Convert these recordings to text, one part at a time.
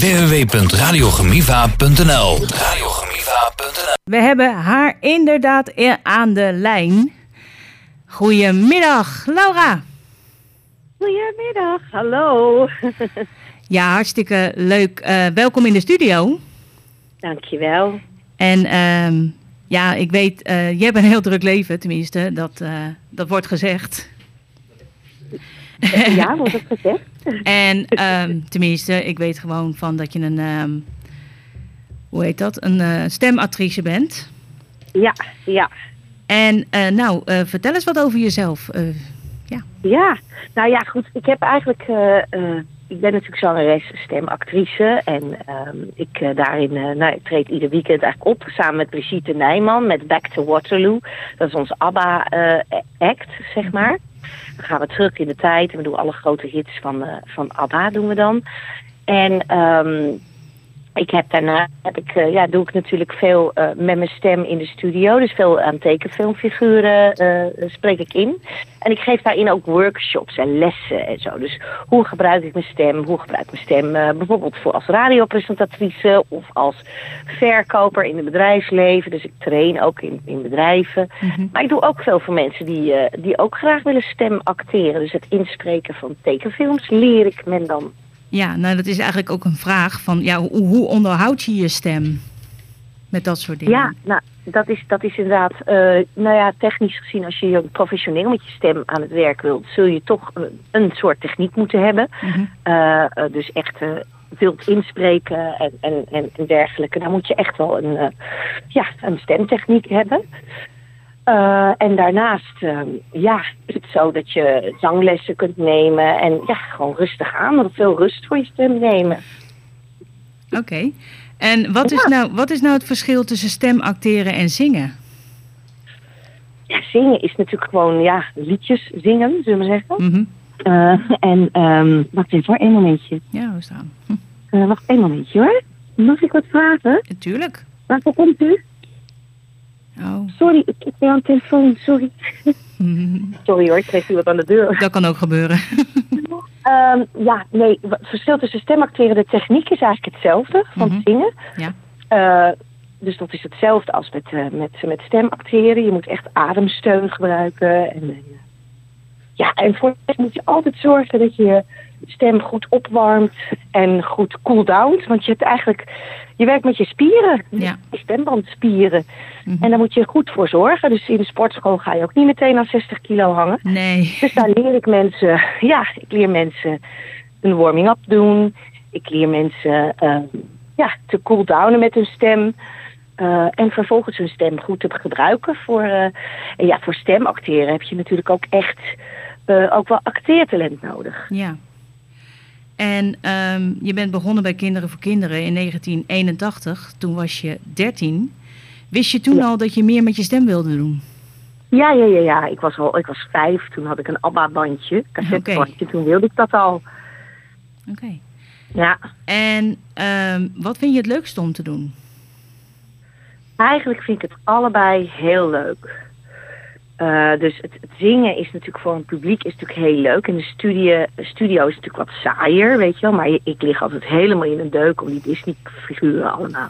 www.radiogemiva.nl Radiogemiva.nl We hebben haar inderdaad aan de lijn. Goedemiddag, Laura. Goedemiddag, hallo. Ja, hartstikke leuk. Eh, welkom in de studio. Dankjewel. En ehm, ja, ik weet, eh, je hebt een heel druk leven, tenminste. Dat, eh, dat wordt gezegd. Ja, wordt het gezegd? En ehm, tenminste, ik weet gewoon van dat je een, ehm, hoe heet dat, een eh, stemactrice bent. Ja, ja. En eh, nou, eh, vertel eens wat over jezelf. Eh, Ja, nou ja, goed. Ik heb eigenlijk, ik ben natuurlijk zangeres, stemactrice. En ehm, ik daarin, nou, ik treed ieder weekend eigenlijk op samen met Brigitte Nijman met Back to Waterloo. Dat is ons ABBA-act, zeg maar. Dan gaan we terug in de tijd en we doen alle grote hits van, eh, van ABBA doen we dan. En ehm, ik heb daarna heb ik, eh, ja, doe ik natuurlijk veel eh, met mijn stem in de studio. Dus veel aan tekenfilmfiguren eh, spreek ik in. En ik geef daarin ook workshops en lessen en zo. Dus hoe gebruik ik mijn stem? Hoe gebruik ik mijn stem bijvoorbeeld voor als radiopresentatrice of als verkoper in het bedrijfsleven. Dus ik train ook in, in bedrijven. Maar ik doe ook veel voor mensen die, die ook graag willen stem acteren. Dus het inspreken van tekenfilms leer ik men dan ja, nou dat is eigenlijk ook een vraag van, ja, hoe, hoe onderhoud je je stem? Met dat soort dingen. Ja, nou, dat is, dat is inderdaad, eh, nou ja, technisch gezien, als je professioneel met je stem aan het werk wilt, zul je toch een, een soort techniek moeten hebben. Mhm. Eh, eh, dus echt eh, wilt inspreken en, en, en, dergelijke. Dan moet je echt wel een, eh, ja, een stemtechniek hebben. Eh, en daarnaast, eh, ja, is het zo dat je zanglessen kunt nemen en ja, gewoon rustig aan, veel rust voor je stem nemen. Oké. En wat is, nou, wat is nou het verschil tussen stem acteren en zingen? Ja, zingen is natuurlijk gewoon, ja, liedjes zingen, zullen we zeggen. Mhm. Eh, en, ehm wacht even hoor, één momentje. Ja, we staan. Hm. Eh, wacht één momentje hoor. Mag ik wat vragen? Natuurlijk. Waarvoor komt u? Oh. Sorry, ik, ik ben aan de telefoon, sorry. Sorry hoor, ik kreeg wat aan de deur. Dat kan ook gebeuren. Ehm, ja, nee, het verschil tussen stemacteren, de techniek is eigenlijk hetzelfde van Mhm. zingen. Ja. Eh, dus dat is hetzelfde als met, eh, met, met stemacteren. Je moet echt ademsteun gebruiken. En, eh, ja, en voor moet je altijd zorgen dat je je stem goed opwarmt en goed cool-downt. Want je hebt eigenlijk, je werkt met je spieren, Ja. je stembandspieren. Mhm. En daar moet je goed voor zorgen. Dus in de sportschool ga je ook niet meteen aan 60 kilo hangen. Nee. Dus daar leer ik mensen, ja, ik leer mensen een warming-up doen. Ik leer mensen eh, ja, te cool-downen met hun stem. Eh, en vervolgens hun stem goed te gebruiken. Voor, eh, en ja, voor stemacteren heb je natuurlijk ook echt eh, ook wel acteertalent nodig. Ja. En ehm, je bent begonnen bij Kinderen voor Kinderen in 1981. Toen was je 13. Wist je toen Ja. al dat je meer met je stem wilde doen? Ja, ja, ja, ja. Ik was, al, ik was vijf. Toen had ik een ABBA-bandje, cassettebandje. Toen wilde ik dat al. Oké. Ja, En ehm, wat vind je het leukste om te doen? Eigenlijk vind ik het allebei heel leuk. Eh, dus het, het zingen is natuurlijk voor een publiek is natuurlijk heel leuk. En de studie, studio is natuurlijk wat saaier, weet je wel. Maar ik lig altijd helemaal in een deuk om die Disney-figuren allemaal.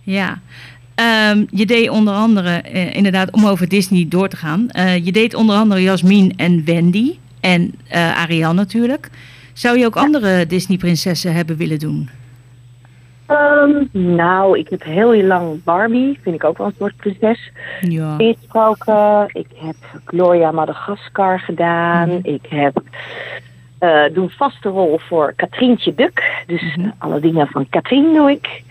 Ja. Ehm, je deed onder andere, eh, inderdaad, om over Disney door te gaan. eh, je deed onder andere Jasmine en Wendy. En Ariane natuurlijk. Zou je ook andere Disney-prinsessen hebben willen doen? Ehm, nou, ik heb heel lang Barbie, vind ik ook wel een soort prinses, Ja. ingesproken. Ik heb Gloria Madagascar gedaan. Mhm. Ik heb eh doe een vaste rol voor Katrientje Duk. Dus Mhm. alle dingen van Katrien doe ik.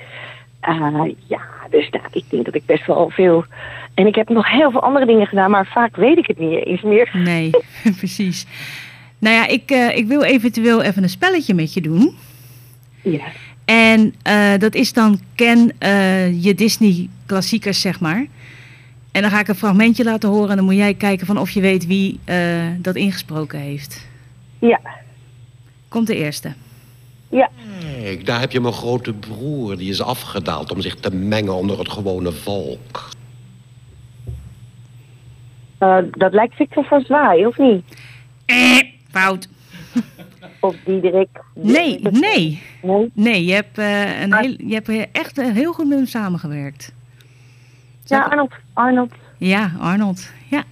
Eh, ja, dus nou, ik denk dat ik best wel veel... En ik heb nog heel veel andere dingen gedaan, maar vaak weet ik het niet eens meer. Nee, precies. Nou ja, ik, eh, ik wil eventueel even een spelletje met je doen. Ja. En eh, dat is dan ken eh, je Disney klassiekers, zeg maar. En dan ga ik een fragmentje laten horen en dan moet jij kijken van of je weet wie eh, dat ingesproken heeft. Ja. Komt de eerste. Ja. Kijk, daar heb je mijn grote broer. Die is afgedaald om zich te mengen onder het gewone volk. Eh, dat lijkt Victor van Zwaai, of niet? Eh, fout. Of Diederik? Nee, nee. Nee? Nee, je hebt, eh, een Maar- heel, je hebt echt eh, heel goed met hem samengewerkt. Ja, Arnold. Arnold. Ja, Arnold. Ja.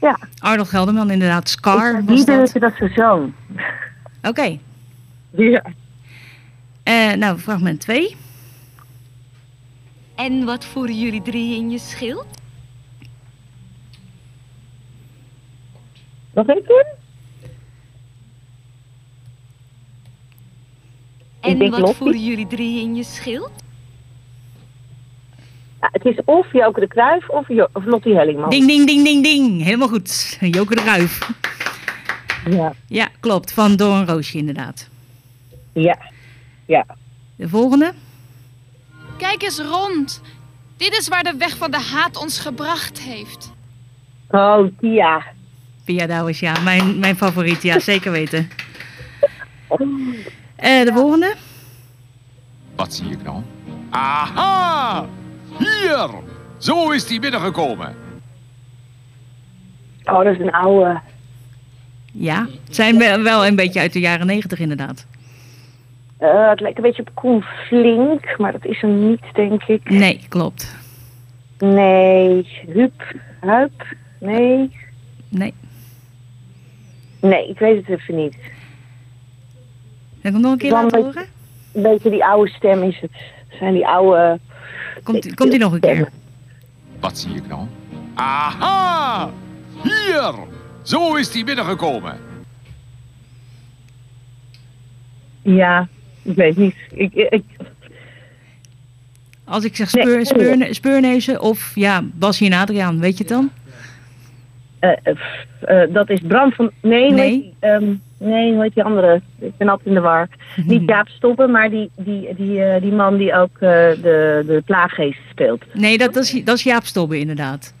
Ja. Arnold Gelderman, inderdaad. Scar was Diederik, dat. dat is zijn zoon. Oké. Ja. Eh, nou, fragment 2. En wat voeren jullie drie in je schild? Nog één keer? En denk wat Lottie. voeren jullie drie in je schild? Ja, het is of Joke de Kruijf of, jo of Lottie Hellingman. Ding, ding, ding, ding, ding. Helemaal goed. Joke de Ruif. Ja. Ja, klopt. Van Doorn Roosje, inderdaad. Ja. Ja. De volgende. Kijk eens rond. Dit is waar de weg van de haat ons gebracht heeft. Oh, Tia. Pia Douwes, ja. Mijn, mijn favoriet, ja. Zeker weten. Eh, de volgende. Wat zie ik nou? Aha! Hier! Zo is die binnengekomen. Oh, dat is een oude. Ja. Het zijn wel een beetje uit de jaren negentig, inderdaad. Eh, het lijkt een beetje op Koen Flink, maar dat is hem niet, denk ik. Nee, klopt. Nee. Huub. Huip. Nee. Nee. Nee, ik weet het even niet. Zal ik hem nog een keer Dan laten horen? Een beetje die oude stem is het. Zijn die oude... Komt, komt hij nog een keer? Wat zie ik nou? Aha! Hier! Zo is die binnengekomen. Ja, ik weet niet. Ik, ik, Als ik zeg Nee, speur, nee. speurne- speurneuzen of ja, Basje en Adriaan, weet je het dan? eh, eh, eh, dat is Bram van... Nee, Nee. ehm, nee, hoe heet die andere? Ik ben altijd in de war. Niet Jaap Stoppen, maar die, die, die, eh, die man die ook eh, de, de plaaggeest speelt. Nee, dat, dat, is, dat is Jaap Stobbe, inderdaad.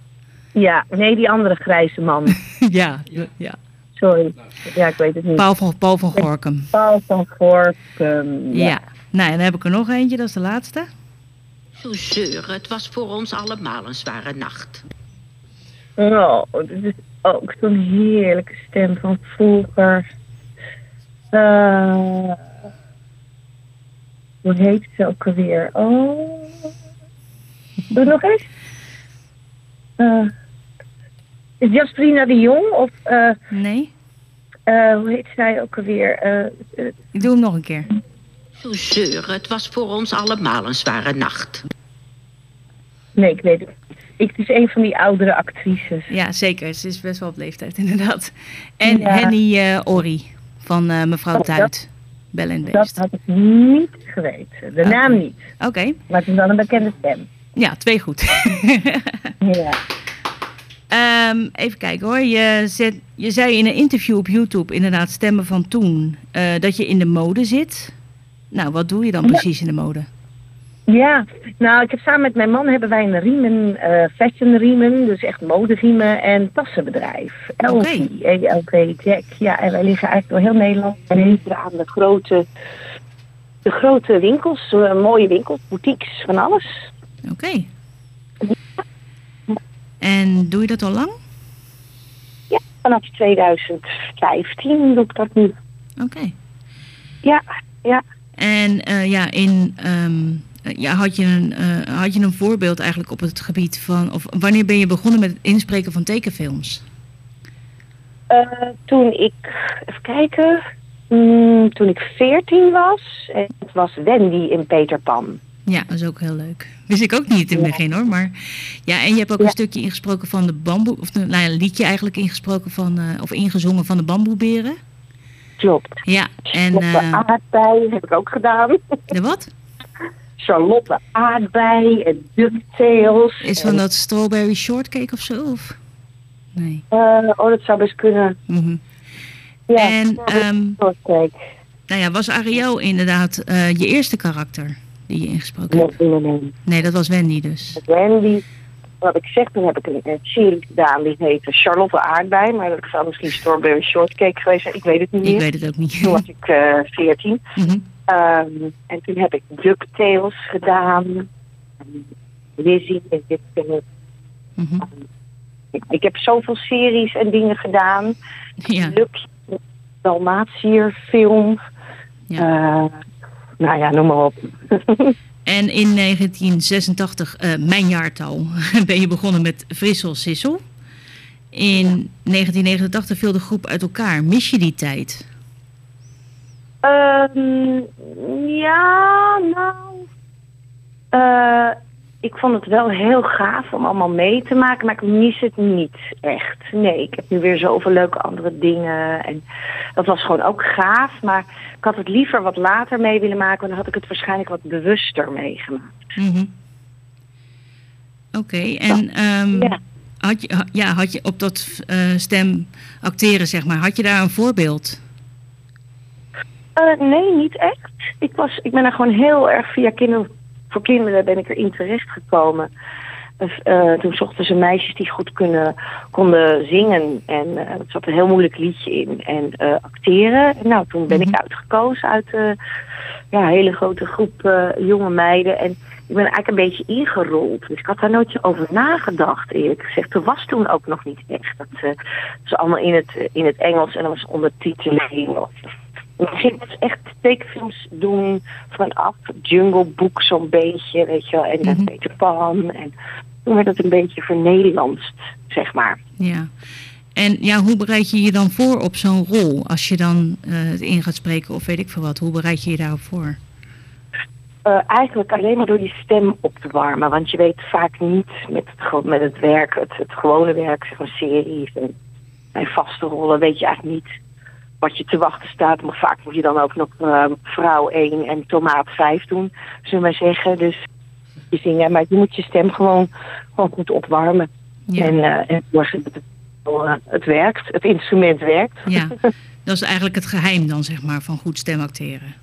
Ja, nee, die andere grijze man. ja, ja. Sorry. Ja, ik weet het niet. Paul van, Paul van Gorkum. Paul van Gorkum. Ja. Nou, en dan heb ik er nog eentje, dat is de laatste. Zo zeuren, het was voor ons allemaal een zware nacht. Oh, dit is ook zo'n heerlijke stem van vroeger. Eh, hoe heet ze ook alweer? Oh. Doe het nog eens. Eh, is Jasperina de Jong? Of eh, Nee, eh, hoe heet zij ook alweer? Ik doe hem nog een keer. Zo zeuren, het was voor ons allemaal een zware nacht. nee, ik weet het niet. Ik, het is een van die oudere actrices. Ja, zeker. Ze is best wel op leeftijd, inderdaad. En Ja. Henny eh Orry van eh, mevrouw Oh, Tuit. Dat had ik niet geweten. De Oké. naam niet. Oké, Maar het is wel een bekende stem. ja, twee goed. Ja. Ehm, even kijken hoor. Je, zet, je zei in een interview op YouTube, inderdaad, stemmen van toen, eh, dat je in de mode zit. Nou, wat doe je dan Ja. precies in de mode? Ja, nou, ik heb samen met mijn man hebben wij een riemen, eh fashion riemen, dus echt moderiemen en tassenbedrijf. Oké. LV, LV Jack. Ja, en wij liggen eigenlijk door heel Nederland. Leveren aan de grote, de grote winkels, eh, mooie winkels, boutiques, van alles. Oké. En doe je dat al lang? Vanaf 2015 doe ik dat nu. Oké. Ja, ja. En eh, ja, in, ehm, eh, ja, had, je een, eh, had je een voorbeeld eigenlijk op het gebied van... of wanneer ben je begonnen met het inspreken van tekenfilms? Eh, toen ik, even kijken, mm, toen ik 14 was, en het was Wendy in Peter Pan. Ja, dat is ook heel leuk. Wist ik ook niet in het begin hoor. Maar ja, en je hebt ook Ja. een stukje ingesproken van de bamboe... of de, nou ja, een liedje eigenlijk ingesproken van... eh, of ingezongen van de bamboeberen. Klopt. Ja, en Charlotte eh, Aardbei heb ik ook gedaan. de wat? Charlotte Aardbei en DuckTales. Is van en, dat strawberry shortcake of zo? Of? Nee. eh, oh, dat zou best kunnen. Mhm. Ja, En, ehm, shortcake. Nou ja, was Ariel inderdaad eh, je eerste karakter die je ingesproken Nee, hebt? nee, nee. Nee, dat was Wendy dus. Wendy. Wat ik zeg, toen heb ik een, een serie gedaan die heette Charlotte Aardbei. Maar dat zou misschien Strawberry Shortcake geweest zijn. Ik weet het niet Ik meer. weet het ook niet. Toen was ik eh 14. Mhm. Ehm, en toen heb ik DuckTales gedaan. Lizzie en DuckTales. Mhm. Ik, ik heb zoveel series en dingen gedaan. Ja. Lucky, Dalmatiër-film. Ja. Eh, nou ja, noem maar op. En in 1986, eh, mijn jaartal, ben je begonnen met Frissel Sissel. In 1989 viel de groep uit elkaar. Mis je die tijd? Ehm, ja, nou. eh, ik vond het wel heel gaaf om allemaal mee te maken, maar ik mis het niet echt. Nee, ik heb nu weer zoveel leuke andere dingen. En dat was gewoon ook gaaf, maar ik had het liever wat later mee willen maken, want dan had ik het waarschijnlijk wat bewuster meegemaakt. Mhm. Oké, en ehm, Ja. had, je, ja, had je op dat eh, stem acteren, zeg maar, had je daar een voorbeeld? Eh, nee, niet echt. Ik, was, ik ben er gewoon heel erg via kinderen voor kinderen ben ik erin terechtgekomen. Eh, toen zochten ze meisjes die goed kunnen, konden zingen. En eh, er zat een heel moeilijk liedje in. En eh, acteren. En nou, toen ben ik uitgekozen uit een ja, hele grote groep jonge meiden. En ik ben eigenlijk een beetje ingerold. Dus ik had daar nooit over nagedacht, eerlijk gezegd. Er was toen ook nog niet echt. Dat was allemaal in het, in het Engels en er was ondertiteling. Of, ik ging echt tekenfilms doen vanaf Jungle Book zo'n beetje, weet je wel. En dan Peter Pan. En toen werd het een beetje vernederlandst, zeg maar. Ja. En ja, hoe bereid je je dan voor op zo'n rol? Als je dan eh, het in gaat spreken of weet ik veel wat. Hoe bereid je je daarop voor? Eh, eigenlijk alleen maar door die stem op te warmen. Want je weet vaak niet met het, met het werk, het, het gewone werk, zeg maar series en, en vaste rollen, weet je eigenlijk niet wat je te wachten staat. Maar vaak moet je dan ook nog eh, vrouw 1 en tomaat 5 doen, zullen we maar zeggen. Dus je zingen, maar je moet je stem gewoon, gewoon goed opwarmen. Ja. En, eh en zorgen dat het, eh, het werkt, het instrument werkt. Ja, dat is eigenlijk het geheim dan, zeg maar, van goed stemacteren.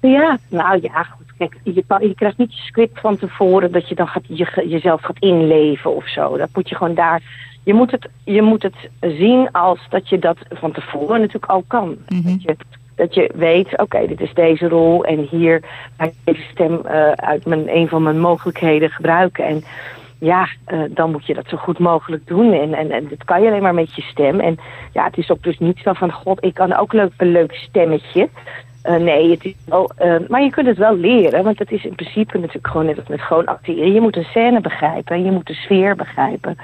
Ja, nou ja, goed. Kijk, je, kan- je krijgt niet je script van tevoren dat je dan gaat, je, jezelf gaat inleven of zo. Dat moet je gewoon daar. Je moet het, je moet het zien als dat je dat van tevoren natuurlijk al kan. Dat, je, dat je weet, oké, dit is deze rol en hier ga ik deze stem eh, uit mijn, een van mijn mogelijkheden gebruiken. En ja, eh, dan moet je dat zo goed mogelijk doen. En, en, en dat kan je alleen maar met je stem. En ja, het is ook dus niet zo van, god, ik kan ook leuk, een leuk stemmetje. Eh, nee, het is wel, maar je kunt het wel leren, want het is in principe natuurlijk gewoon net als met gewoon acteren. Je moet een scène begrijpen en je moet de sfeer begrijpen.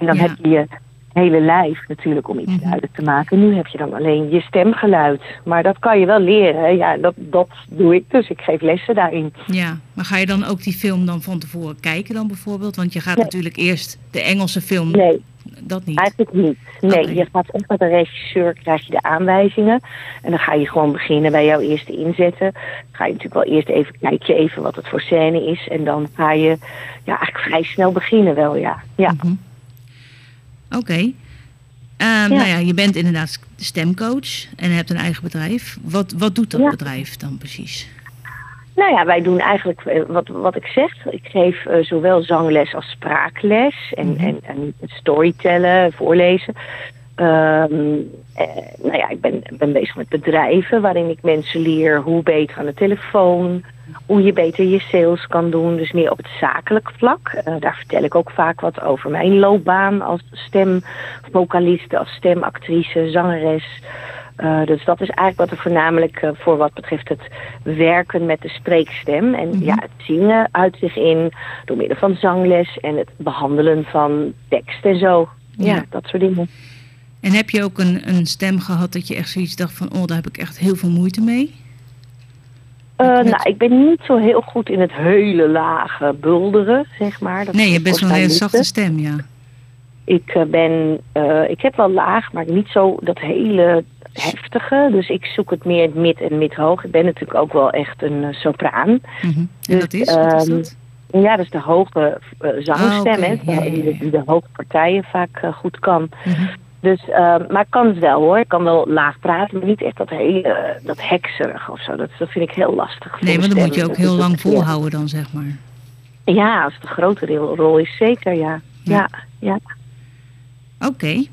En dan Ja. heb je je hele lijf natuurlijk om iets duidelijk te maken. Nu heb je dan alleen je stemgeluid. Maar dat kan je wel leren. Ja, dat, dat doe ik dus. Ik geef lessen daarin. Ja, maar ga je dan ook die film dan van tevoren kijken dan bijvoorbeeld? Want je gaat Nee. natuurlijk eerst de Engelse film... Nee. Dat niet? Eigenlijk niet. Nee, je gaat echt met de regisseur, krijg je de aanwijzingen. En dan ga je gewoon beginnen bij jouw eerste inzetten. Ga je natuurlijk wel eerst even, kijk je even wat het voor scène is. En dan ga je ja, eigenlijk vrij snel beginnen wel, ja. ja. Oké. Ehm, Nou ja, je bent inderdaad stemcoach en hebt een eigen bedrijf. Wat, wat doet dat Ja. bedrijf dan precies? Nou ja, wij doen eigenlijk eh, wat, wat ik zeg. Ik geef eh, zowel zangles als spraakles en, en, en storytellen, voorlezen. Ehm, eh, nou ja, ik ben, ben bezig met bedrijven waarin ik mensen leer hoe beter aan de telefoon, hoe je beter je sales kan doen. Dus meer op het zakelijk vlak. Eh, daar vertel ik ook vaak wat over mijn loopbaan als stemvocaliste, als stemactrice, zangeres. Uh, dus dat is eigenlijk wat er voornamelijk uh, voor wat betreft het werken met de spreekstem. En ja, het zingen uit zich in door middel van zangles en het behandelen van tekst en zo. Ja, Ja. dat soort dingen. En heb je ook een, een stem gehad dat je echt zoiets dacht van... oh, daar heb ik echt heel veel moeite mee? Uh, nou, ik ben niet zo heel goed in het hele lage bulderen, zeg maar. Dat nee, je hebt best wel een hele zachte stem, ja. Ik uh, ben, uh, ik heb wel laag, maar niet zo dat hele heftige. Dus ik zoek het meer mid en mid-hoog. Ik ben natuurlijk ook wel echt een sopraan. En Dus, dat is? Wat is ehm, dat? Ja, dat is de hoge zangstem, oké. hè, die, de, die de hoge partijen vaak goed kan. Mhm. Dus, uh, maar ik kan het wel hoor. Ik kan wel laag praten, maar niet echt dat hele, dat hekserig of zo. Dat, dat vind ik heel lastig. Nee, want dan moet je ook heel lang volhouden dan, zeg maar. Ja, als het een grotere rol- rol is, zeker ja. Ja, ja. Oké.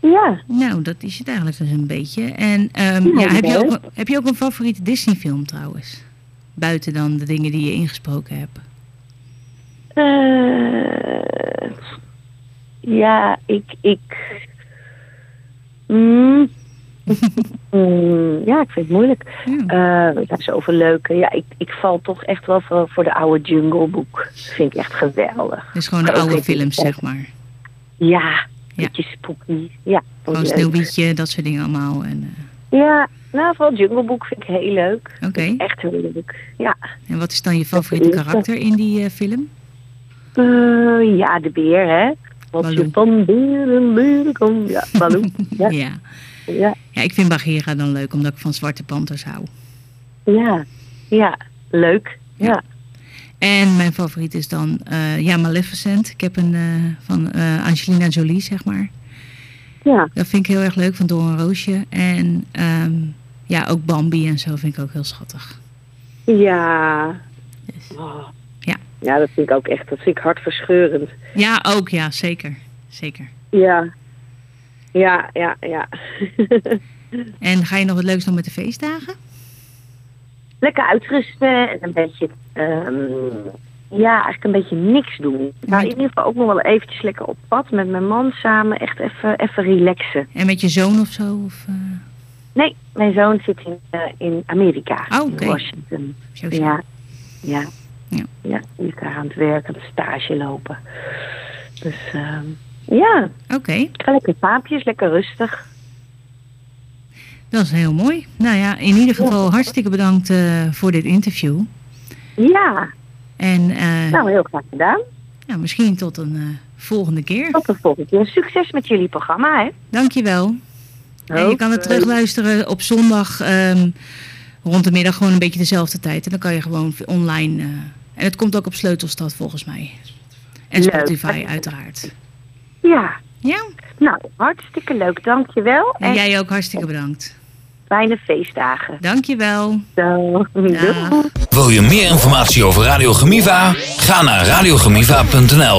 Ja. Nou, dat is het eigenlijk dus een beetje. En ehm, Ja, ja, heb, je ook, heb je ook een favoriete Disney-film trouwens? Buiten dan de dingen die je ingesproken hebt. Eh, ja, ik. ik mm, Mm, ja, ik vind het moeilijk. Ja. Eh ja, zoveel leuke. Ja, ik, ik val toch echt wel voor, voor de oude Jungle Book. Vind ik echt geweldig. Dus gewoon de oude films, zeg maar. Ja, beetje spooky. Ja, Gewoon leuk. Sneeuwwitje, dat soort dingen allemaal. En, Ja, nou vooral Jungle Book vind ik heel leuk. eh, Oké. Echt heel leuk. Ja. En wat is dan je favoriete karakter in die eh, film? Eh, ja, de beer, hè. Wat je van beer en beer komt. Ja, Baloo. Ja. Ja. ja. ja, ik vind Bagheera dan leuk, omdat ik van Zwarte Panthers hou. Ja, ja, leuk. Ja. En mijn favoriet is dan eh, ja, Maleficent. Ik heb een eh, van eh, Angelina Jolie, zeg maar. Ja. Dat vind ik heel erg leuk, van Doorn Roosje. En ehm, ja, ook Bambi en zo vind ik ook heel schattig. Ja. Oh. Ja. Dat vind ik ook echt, dat vind ik hartverscheurend. Ja, ook, ja, zeker. Zeker. Ja. Ja, ja, ja. En ga je nog wat leuks doen met de feestdagen? Lekker uitrusten en een beetje, ehm, ja, eigenlijk een beetje niks doen. Maar in ieder geval ook nog wel eventjes lekker op pad met mijn man samen. Echt even, even relaxen. En met je zoon of zo? Of, eh, Nee, mijn zoon zit in, eh, in Amerika. Oh. In Washington. Zo, zo. Ja, ja. Ja. Ja, die is daar aan het werk, aan het stage lopen. Dus ehm, ja, Oké, lekker paapjes, lekker rustig. dat is heel mooi. Nou ja, in ieder geval hartstikke bedankt eh, voor dit interview. Ja, En eh, nou heel graag gedaan. ja, misschien tot een eh, volgende keer. Tot de volgende keer. Succes met jullie programma, hè? Dankjewel. En je kan het terugluisteren op zondag ehm, rond de middag gewoon een beetje dezelfde tijd. En dan kan je gewoon online... en het komt ook op Sleutelstad volgens mij. En Leuk. Spotify uiteraard. Ja, Ja, nou, hartstikke leuk. Dankjewel. en En jij ook hartstikke bedankt. fijne feestdagen. Dankjewel. Zo. Dag. Wil je meer informatie over Radio Gemiva? Ga naar radiogemiva.nl